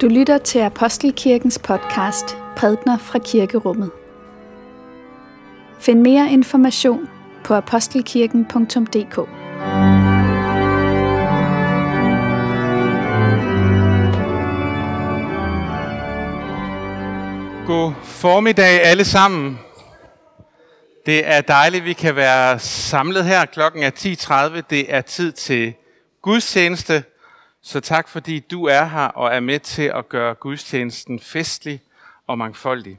Du lytter til Apostelkirkens podcast Prædner fra Kirkerummet. Find mere information på apostelkirken.dk. God formiddag alle sammen. Det er dejligt, at vi kan være samlet her. Klokken er 10.30. Det er tid til gudstjeneste. Så tak fordi du er her og er med til at gøre gudstjenesten festlig og mangfoldig.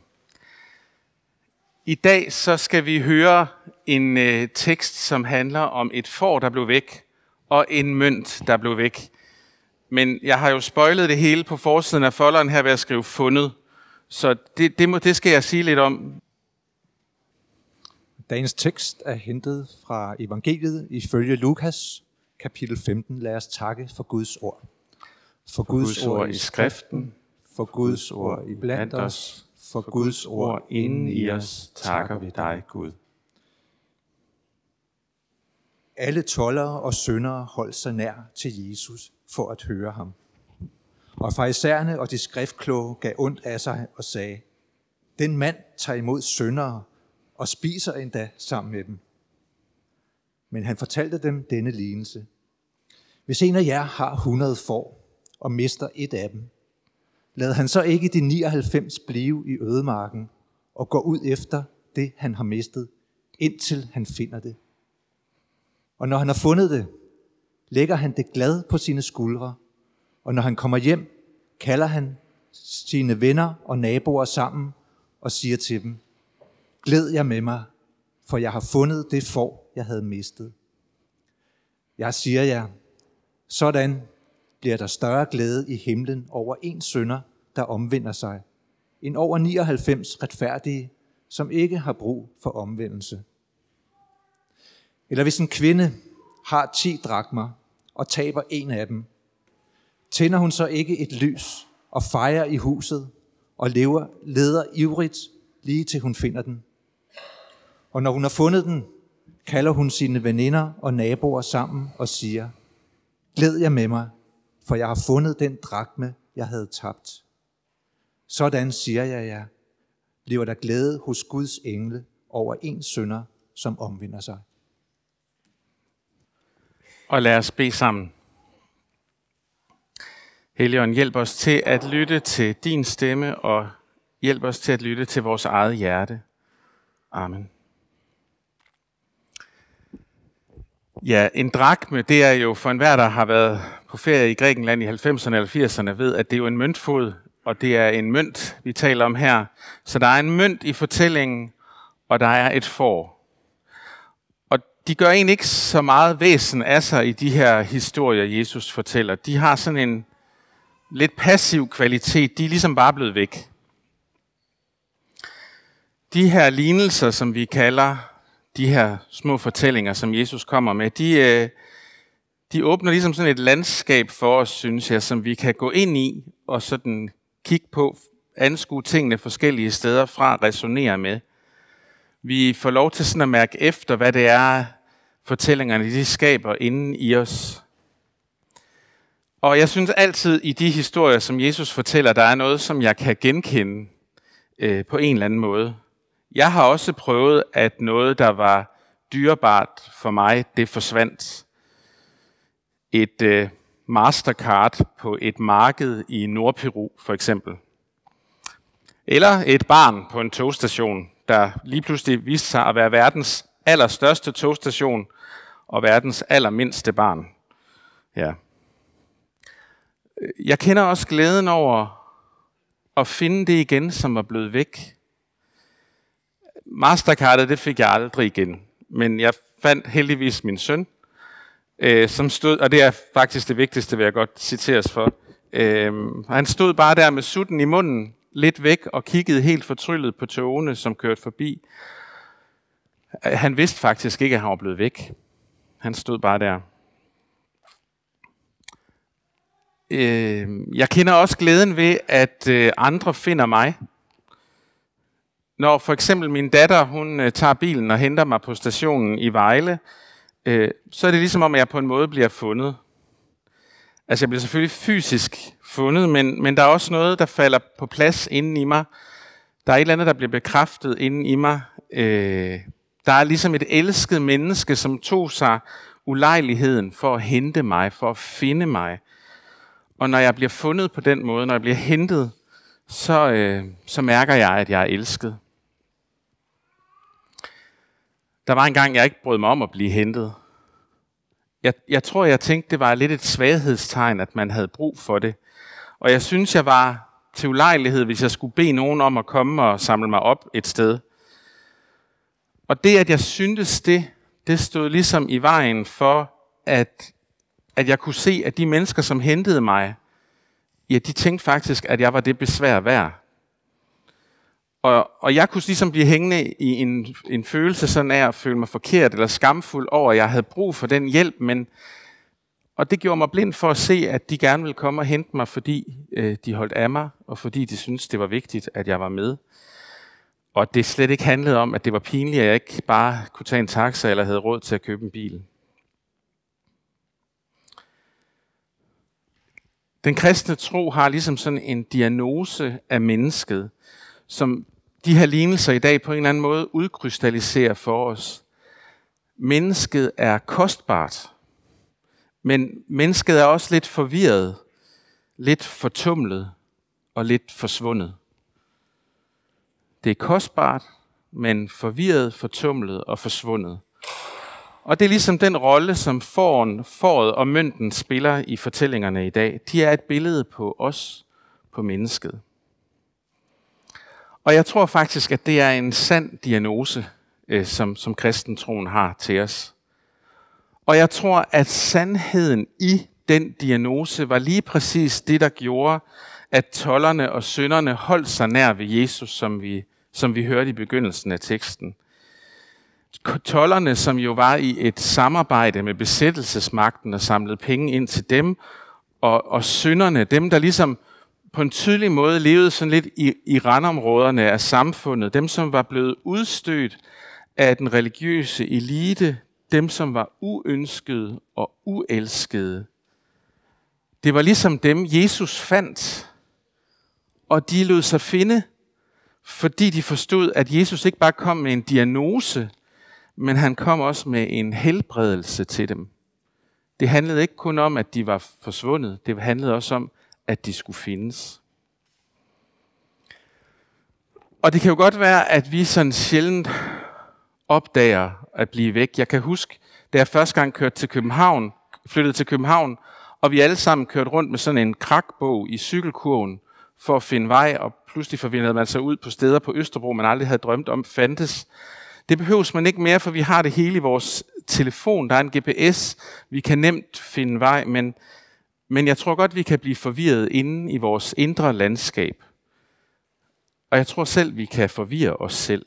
I dag så skal vi høre en øh, tekst, som handler om et får, der blev væk, og en mønt, der blev væk. Men jeg har jo spoilet det hele på forsiden af folderen her ved at skrive fundet. Så det, det, må, det skal jeg sige lidt om. Dagens tekst er hentet fra evangeliet ifølge Lukas, kapitel 15. Lad os takke for Guds ord. For Guds ord i skriften, for Guds ord i blandt os, for Guds ord inden i os, takker vi dig, Gud. Alle tollere og syndere holdt sig nær til Jesus for at høre ham. Og farisæerne og de skriftkloge gav ondt af sig og sagde, den mand tager imod syndere og spiser endda sammen med dem. Men han fortalte dem denne lignelse. Hvis en af jer har 100 får og mister et af dem, lad han så ikke de 99 blive i ødemarken og gå ud efter det, han har mistet, indtil han finder det. Og når han har fundet det, lægger han det glad på sine skuldre, og når han kommer hjem, kalder han sine venner og naboer sammen og siger til dem, Glæd jer med mig, for jeg har fundet det får, jeg havde mistet. Jeg siger jer, sådan bliver der større glæde i himlen over en sønder, der omvender sig, end over 99 retfærdige, som ikke har brug for omvendelse. Eller hvis en kvinde har 10 drakmer og taber en af dem, tænder hun så ikke et lys og fejrer i huset og lever, leder ivrigt lige til hun finder den. Og når hun har fundet den, kalder hun sine veninder og naboer sammen og siger, Glæd jer med mig, for jeg har fundet den drakme, jeg havde tabt. Sådan siger jeg jer, bliver der glæde hos Guds engle over en sønder, som omvinder sig. Og lad os bede sammen. Helligånd, hjælp os til at lytte til din stemme, og hjælp os til at lytte til vores eget hjerte. Amen. Ja, en drakme, det er jo for enhver, der har været på ferie i Grækenland i 90'erne eller 80'erne, ved, at det er jo en møntfod, og det er en mønt, vi taler om her. Så der er en mønt i fortællingen, og der er et får. Og de gør egentlig ikke så meget væsen af sig i de her historier, Jesus fortæller. De har sådan en lidt passiv kvalitet. De er ligesom bare blevet væk. De her lignelser, som vi kalder de her små fortællinger, som Jesus kommer med, de, øh, de åbner ligesom sådan et landskab for os, synes jeg, som vi kan gå ind i og sådan kigge på, anskue tingene forskellige steder fra, resonere med. Vi får lov til sådan at mærke efter, hvad det er, fortællingerne de skaber inden i os. Og jeg synes altid i de historier, som Jesus fortæller, der er noget, som jeg kan genkende øh, på en eller anden måde. Jeg har også prøvet, at noget, der var dyrebart for mig, det forsvandt. Et øh, Mastercard på et marked i Nordperu, for eksempel. Eller et barn på en togstation, der lige pludselig viste sig at være verdens allerstørste togstation og verdens allermindste barn. Ja. Jeg kender også glæden over at finde det igen, som er blevet væk. Mastercardet, det fik jeg aldrig igen. Men jeg fandt heldigvis min søn, øh, som stod, og det er faktisk det vigtigste, vil jeg godt citeres for. Øh, han stod bare der med sutten i munden, lidt væk, og kiggede helt fortryllet på togene, som kørte forbi. Han vidste faktisk ikke, at han var blevet væk. Han stod bare der. Øh, jeg kender også glæden ved, at øh, andre finder mig. Når for eksempel min datter, hun øh, tager bilen og henter mig på stationen i Vejle, øh, så er det ligesom om, at jeg på en måde bliver fundet. Altså, jeg bliver selvfølgelig fysisk fundet, men, men der er også noget, der falder på plads inden i mig. Der er et eller andet, der bliver bekræftet inden i mig. Øh, der er ligesom et elsket menneske, som tog sig ulejligheden for at hente mig, for at finde mig. Og når jeg bliver fundet på den måde, når jeg bliver hentet, så, øh, så mærker jeg, at jeg er elsket. Der var en gang, jeg ikke brød mig om at blive hentet. Jeg, jeg tror, jeg tænkte, det var lidt et svaghedstegn, at man havde brug for det. Og jeg synes, jeg var til ulejlighed, hvis jeg skulle bede nogen om at komme og samle mig op et sted. Og det, at jeg syntes det, det stod ligesom i vejen for, at, at jeg kunne se, at de mennesker, som hentede mig, ja, de tænkte faktisk, at jeg var det besvær værd. Og, og jeg kunne ligesom blive hængende i en, en følelse sådan af at føle mig forkert eller skamfuld over, at jeg havde brug for den hjælp, men og det gjorde mig blind for at se, at de gerne ville komme og hente mig, fordi øh, de holdt af mig, og fordi de syntes, det var vigtigt, at jeg var med. Og det slet ikke handlede om, at det var pinligt, at jeg ikke bare kunne tage en taxa eller havde råd til at købe en bil. Den kristne tro har ligesom sådan en diagnose af mennesket, som de her lignelser i dag på en eller anden måde udkrystalliserer for os. Mennesket er kostbart, men mennesket er også lidt forvirret, lidt fortumlet og lidt forsvundet. Det er kostbart, men forvirret, fortumlet og forsvundet. Og det er ligesom den rolle, som foren, foret og mønten spiller i fortællingerne i dag. De er et billede på os, på mennesket. Og jeg tror faktisk, at det er en sand diagnose, øh, som, som kristentroen har til os. Og jeg tror, at sandheden i den diagnose var lige præcis det, der gjorde, at tollerne og synderne holdt sig nær ved Jesus, som vi, som vi hørte i begyndelsen af teksten. Tollerne, som jo var i et samarbejde med besættelsesmagten og samlede penge ind til dem, og, og synderne, dem der ligesom på en tydelig måde levede sådan lidt i, i randområderne af samfundet, dem som var blevet udstødt af den religiøse elite, dem som var uønskede og uelskede. Det var ligesom dem, Jesus fandt, og de lod sig finde, fordi de forstod, at Jesus ikke bare kom med en diagnose, men han kom også med en helbredelse til dem. Det handlede ikke kun om, at de var forsvundet, det handlede også om, at de skulle findes. Og det kan jo godt være, at vi sådan sjældent opdager at blive væk. Jeg kan huske, da jeg første gang kørte til København, flyttede til København, og vi alle sammen kørte rundt med sådan en krakbog i cykelkurven for at finde vej, og pludselig forvindede man sig ud på steder på Østerbro, man aldrig havde drømt om fandtes. Det behøves man ikke mere, for vi har det hele i vores telefon. Der er en GPS, vi kan nemt finde vej, men, men jeg tror godt, vi kan blive forvirret inde i vores indre landskab. Og jeg tror selv, vi kan forvirre os selv.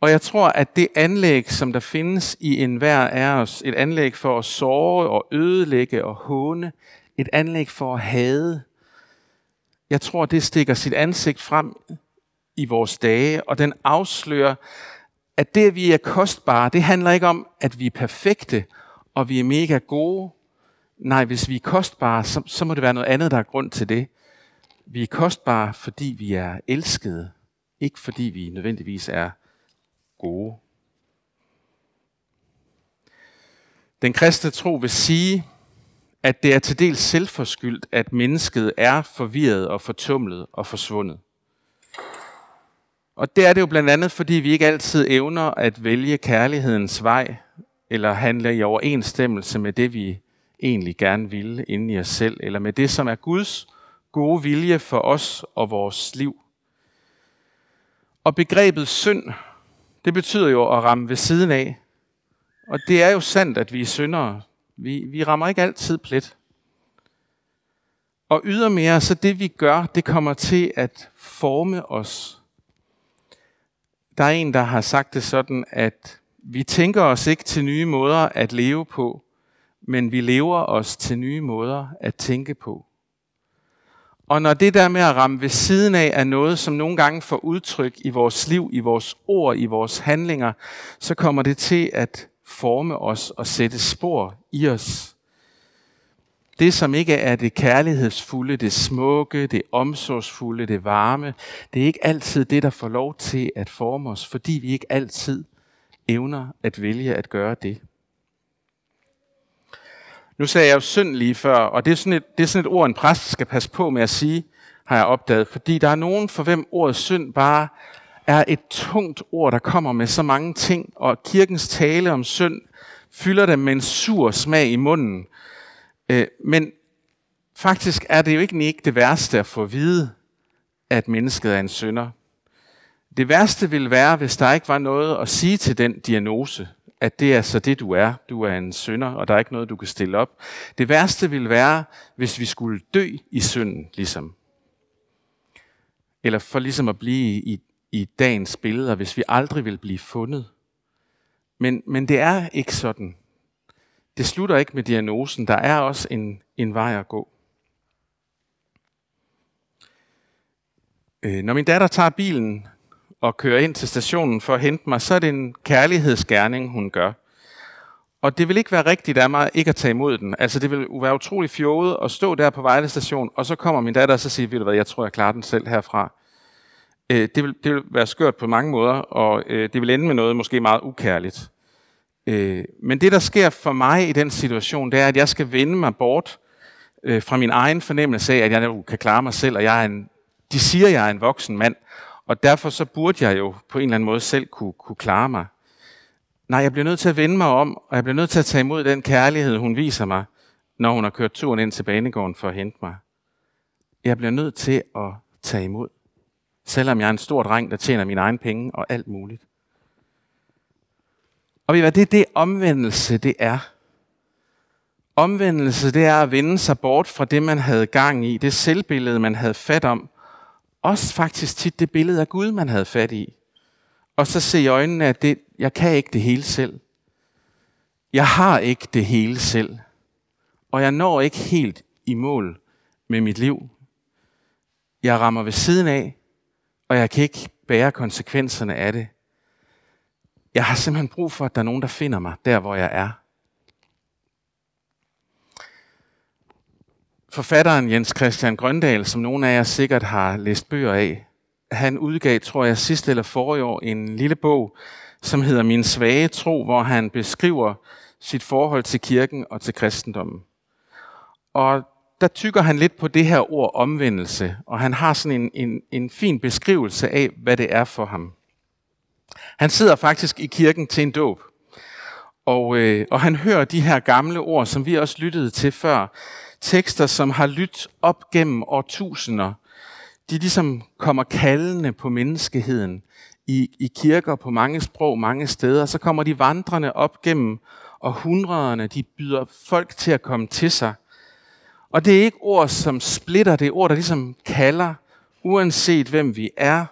Og jeg tror, at det anlæg, som der findes i enhver af os, et anlæg for at såre og ødelægge og håne, et anlæg for at hade, jeg tror, det stikker sit ansigt frem i vores dage, og den afslører, at det, at vi er kostbare, det handler ikke om, at vi er perfekte, og vi er mega gode. Nej, hvis vi er kostbare, så, så må det være noget andet, der er grund til det. Vi er kostbare, fordi vi er elskede, ikke fordi vi nødvendigvis er gode. Den kristne tro vil sige, at det er til dels selvforskyldt, at mennesket er forvirret og fortumlet og forsvundet. Og det er det jo blandt andet, fordi vi ikke altid evner at vælge kærlighedens vej, eller handle i overensstemmelse med det, vi egentlig gerne ville inde i os selv, eller med det, som er Guds gode vilje for os og vores liv. Og begrebet synd det betyder jo at ramme ved siden af. Og det er jo sandt, at vi er syndere. Vi, vi rammer ikke altid plet. Og ydermere, så det vi gør, det kommer til at forme os. Der er en, der har sagt det sådan, at vi tænker os ikke til nye måder at leve på, men vi lever os til nye måder at tænke på. Og når det der med at ramme ved siden af er noget, som nogle gange får udtryk i vores liv, i vores ord, i vores handlinger, så kommer det til at forme os og sætte spor i os. Det, som ikke er det kærlighedsfulde, det smukke, det omsorgsfulde, det varme, det er ikke altid det, der får lov til at forme os, fordi vi ikke altid evner at vælge at gøre det. Nu sagde jeg jo synd lige før, og det er, sådan et, det er sådan et ord, en præst skal passe på med at sige, har jeg opdaget. Fordi der er nogen, for hvem ordet synd bare er et tungt ord, der kommer med så mange ting, og kirkens tale om synd fylder dem med en sur smag i munden. Øh, men faktisk er det jo ikke, ikke det værste at få at vide, at mennesket er en synder. Det værste ville være, hvis der ikke var noget at sige til den diagnose, at det er så det, du er. Du er en synder, og der er ikke noget, du kan stille op. Det værste ville være, hvis vi skulle dø i synden, ligesom. Eller for ligesom at blive i, i dagens billeder, hvis vi aldrig vil blive fundet. Men, men det er ikke sådan. Det slutter ikke med diagnosen. Der er også en, en vej at gå. Øh, når min datter tager bilen og kører ind til stationen for at hente mig, så er det en kærlighedsgerning, hun gør. Og det vil ikke være rigtigt af mig ikke at tage imod den. Altså det vil være utrolig fjollet at stå der på Vejle station, og så kommer min datter og så siger, ved du hvad, jeg tror, jeg klarer den selv herfra. Øh, det, vil, det vil være skørt på mange måder, og øh, det vil ende med noget måske meget ukærligt. Øh, men det, der sker for mig i den situation, det er, at jeg skal vende mig bort øh, fra min egen fornemmelse af, at jeg kan klare mig selv, og jeg er en, de siger, at jeg er en voksen mand, og derfor så burde jeg jo på en eller anden måde selv kunne, kunne klare mig. Nej, jeg bliver nødt til at vende mig om, og jeg bliver nødt til at tage imod den kærlighed, hun viser mig, når hun har kørt turen ind til banegården for at hente mig. Jeg bliver nødt til at tage imod. Selvom jeg er en stor dreng, der tjener mine egne penge og alt muligt. Og ved I hvad, det er det omvendelse, det er. Omvendelse, det er at vende sig bort fra det, man havde gang i, det selvbillede, man havde fat om. Også faktisk tit det billede af Gud, man havde fat i. Og så se i øjnene, at det, jeg kan ikke det hele selv. Jeg har ikke det hele selv. Og jeg når ikke helt i mål med mit liv. Jeg rammer ved siden af, og jeg kan ikke bære konsekvenserne af det. Jeg har simpelthen brug for, at der er nogen, der finder mig der, hvor jeg er. Forfatteren Jens Christian Grøndal, som nogle af jer sikkert har læst bøger af, han udgav, tror jeg, sidste eller forrige år en lille bog, som hedder Min svage tro, hvor han beskriver sit forhold til kirken og til kristendommen. Og der tykker han lidt på det her ord omvendelse, og han har sådan en, en, en fin beskrivelse af, hvad det er for ham. Han sidder faktisk i kirken til en dåb, og, øh, og han hører de her gamle ord, som vi også lyttede til før. Tekster, som har lyttet op gennem årtusinder. De ligesom kommer kaldende på menneskeheden i, i kirker på mange sprog, mange steder. Så kommer de vandrende op gennem århundrederne. De byder folk til at komme til sig. Og det er ikke ord, som splitter, det er ord, der ligesom kalder, uanset hvem vi er,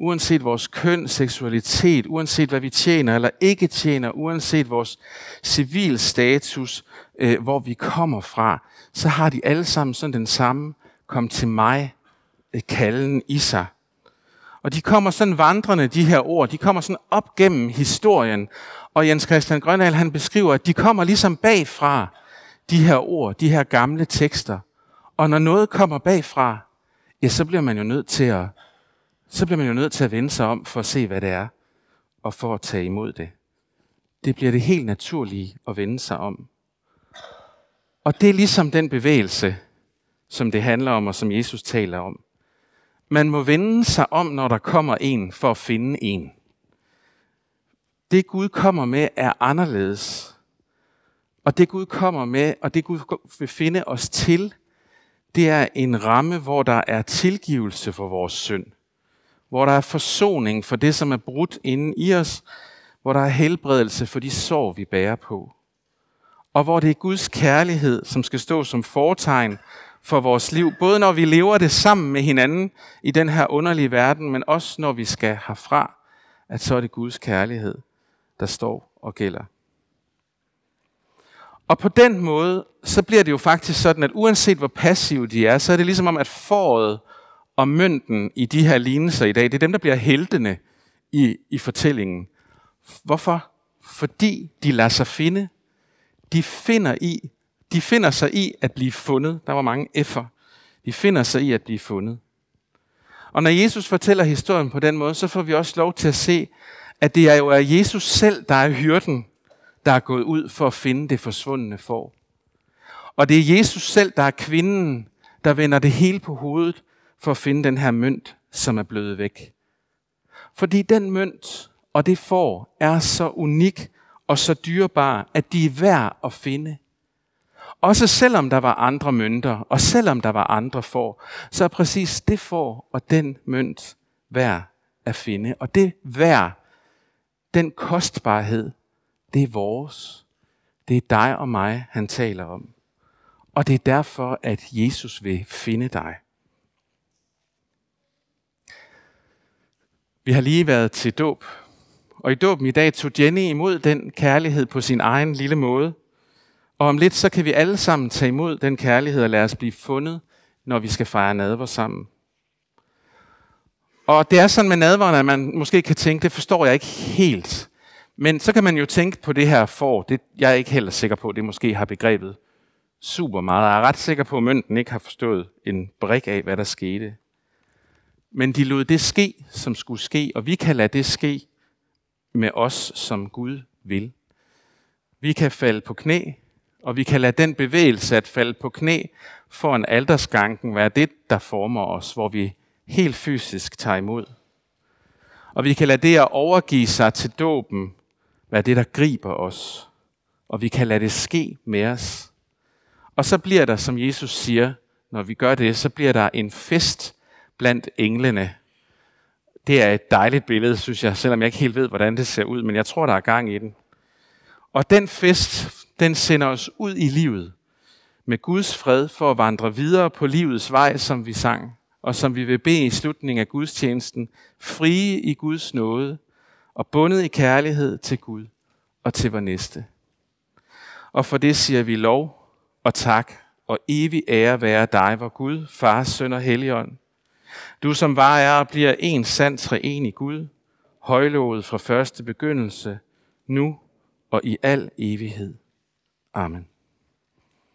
uanset vores køn, seksualitet, uanset hvad vi tjener eller ikke tjener, uanset vores civil status, øh, hvor vi kommer fra, så har de alle sammen sådan den samme, kom til mig, øh, kalden i sig. Og de kommer sådan vandrende, de her ord, de kommer sådan op gennem historien. Og Jens Christian Grønald, han beskriver, at de kommer ligesom bagfra, de her ord, de her gamle tekster. Og når noget kommer bagfra, ja, så bliver man jo nødt til at så bliver man jo nødt til at vende sig om for at se, hvad det er, og for at tage imod det. Det bliver det helt naturlige at vende sig om. Og det er ligesom den bevægelse, som det handler om, og som Jesus taler om. Man må vende sig om, når der kommer en, for at finde en. Det Gud kommer med, er anderledes. Og det Gud kommer med, og det Gud vil finde os til, det er en ramme, hvor der er tilgivelse for vores synd hvor der er forsoning for det, som er brudt inden i os, hvor der er helbredelse for de sår, vi bærer på. Og hvor det er Guds kærlighed, som skal stå som fortegn for vores liv, både når vi lever det sammen med hinanden i den her underlige verden, men også når vi skal herfra, at så er det Guds kærlighed, der står og gælder. Og på den måde, så bliver det jo faktisk sådan, at uanset hvor passive de er, så er det ligesom om, at foråret og mønten i de her lignelser i dag, det er dem, der bliver heltene i, i fortællingen. Hvorfor? Fordi de lader sig finde. De finder i de finder sig i at blive fundet. Der var mange F'er. De finder sig i at blive fundet. Og når Jesus fortæller historien på den måde, så får vi også lov til at se, at det er jo er Jesus selv, der er hyrden, der er gået ud for at finde det forsvundne får. Og det er Jesus selv, der er kvinden, der vender det hele på hovedet for at finde den her mønt, som er blevet væk. Fordi den mønt og det får er så unik og så dyrebar, at de er værd at finde. Også selvom der var andre mønter, og selvom der var andre får, så er præcis det får og den mønt værd at finde. Og det værd, den kostbarhed, det er vores. Det er dig og mig, han taler om. Og det er derfor, at Jesus vil finde dig. Vi har lige været til dåb, og i dåben i dag tog Jenny imod den kærlighed på sin egen lille måde. Og om lidt, så kan vi alle sammen tage imod den kærlighed og lade os blive fundet, når vi skal fejre nadver sammen. Og det er sådan med nadveren, at man måske kan tænke, det forstår jeg ikke helt. Men så kan man jo tænke på det her for. Det, jeg er ikke heller sikker på, det måske har begrebet super meget. Jeg er ret sikker på, at mønten ikke har forstået en brik af, hvad der skete. Men de lod det ske, som skulle ske, og vi kan lade det ske med os, som Gud vil. Vi kan falde på knæ, og vi kan lade den bevægelse at falde på knæ for en aldersganken være det, der former os, hvor vi helt fysisk tager imod. Og vi kan lade det at overgive sig til dåben være det, der griber os. Og vi kan lade det ske med os. Og så bliver der, som Jesus siger, når vi gør det, så bliver der en fest blandt englene. Det er et dejligt billede, synes jeg, selvom jeg ikke helt ved, hvordan det ser ud, men jeg tror, der er gang i den. Og den fest, den sender os ud i livet med Guds fred for at vandre videre på livets vej, som vi sang, og som vi vil bede i slutningen af gudstjenesten, frie i Guds nåde og bundet i kærlighed til Gud og til vor næste. Og for det siger vi lov og tak og evig ære være dig, vor Gud, Far, Søn og Helligånd. Du som var er og bliver en sand treenig Gud, højlovet fra første begyndelse, nu og i al evighed. Amen.